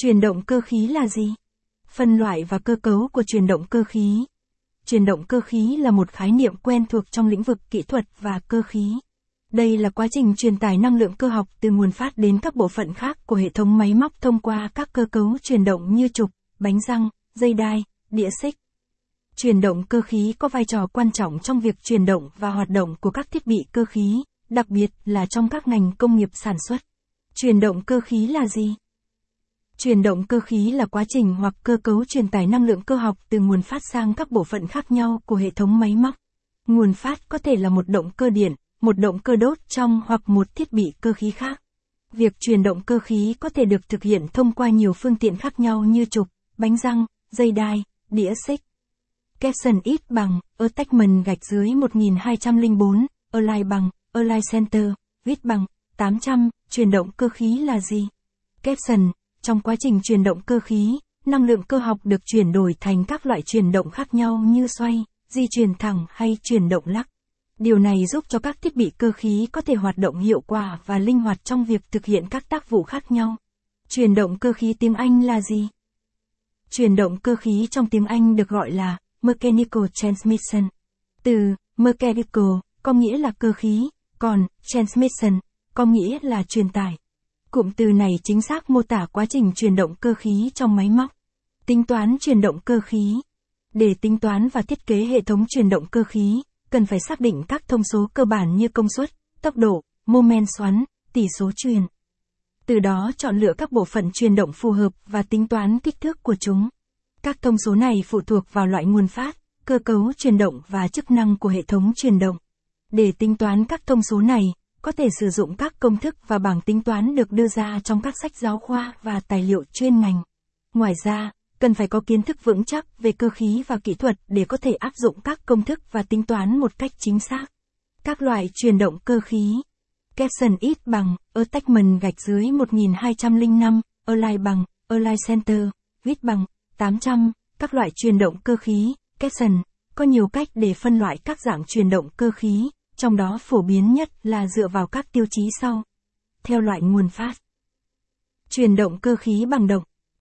Chuyển động cơ khí là gì? Phân loại và cơ cấu của chuyển động cơ khí. Chuyển động cơ khí là một khái niệm quen thuộc trong lĩnh vực kỹ thuật và cơ khí. Đây là quá trình truyền tải năng lượng cơ học từ nguồn phát đến các bộ phận khác của hệ thống máy móc thông qua các cơ cấu chuyển động như trục, bánh răng, dây đai, đĩa xích. Chuyển động cơ khí có vai trò quan trọng trong việc chuyển động và hoạt động của các thiết bị cơ khí, đặc biệt là trong các ngành công nghiệp sản xuất. Chuyển động cơ khí là gì? Chuyển động cơ khí là quá trình hoặc cơ cấu truyền tải năng lượng cơ học từ nguồn phát sang các bộ phận khác nhau của hệ thống máy móc. Nguồn phát có thể là một động cơ điện, một động cơ đốt trong hoặc một thiết bị cơ khí khác. Việc truyền động cơ khí có thể được thực hiện thông qua nhiều phương tiện khác nhau như trục, bánh răng, dây đai, đĩa xích. Capson ít bằng, attachment gạch dưới 1204, align bằng, align center, viết bằng, 800, truyền động cơ khí là gì? Capson, trong quá trình truyền động cơ khí, năng lượng cơ học được chuyển đổi thành các loại chuyển động khác nhau như xoay, di chuyển thẳng hay chuyển động lắc. Điều này giúp cho các thiết bị cơ khí có thể hoạt động hiệu quả và linh hoạt trong việc thực hiện các tác vụ khác nhau. Chuyển động cơ khí tiếng Anh là gì? Chuyển động cơ khí trong tiếng Anh được gọi là mechanical transmission. Từ mechanical có nghĩa là cơ khí, còn transmission có nghĩa là truyền tải. Cụm từ này chính xác mô tả quá trình chuyển động cơ khí trong máy móc. Tính toán chuyển động cơ khí. Để tính toán và thiết kế hệ thống chuyển động cơ khí, cần phải xác định các thông số cơ bản như công suất, tốc độ, mô men xoắn, tỷ số truyền. Từ đó chọn lựa các bộ phận truyền động phù hợp và tính toán kích thước của chúng. Các thông số này phụ thuộc vào loại nguồn phát, cơ cấu truyền động và chức năng của hệ thống truyền động. Để tính toán các thông số này, có thể sử dụng các công thức và bảng tính toán được đưa ra trong các sách giáo khoa và tài liệu chuyên ngành. Ngoài ra, cần phải có kiến thức vững chắc về cơ khí và kỹ thuật để có thể áp dụng các công thức và tính toán một cách chính xác. Các loại truyền động cơ khí. Capson ít bằng, attachment gạch dưới 1205, align bằng, align center, viết bằng, 800, các loại truyền động cơ khí, capson, có nhiều cách để phân loại các dạng truyền động cơ khí, trong đó phổ biến nhất là dựa vào các tiêu chí sau. Theo loại nguồn phát. Truyền động cơ khí bằng động.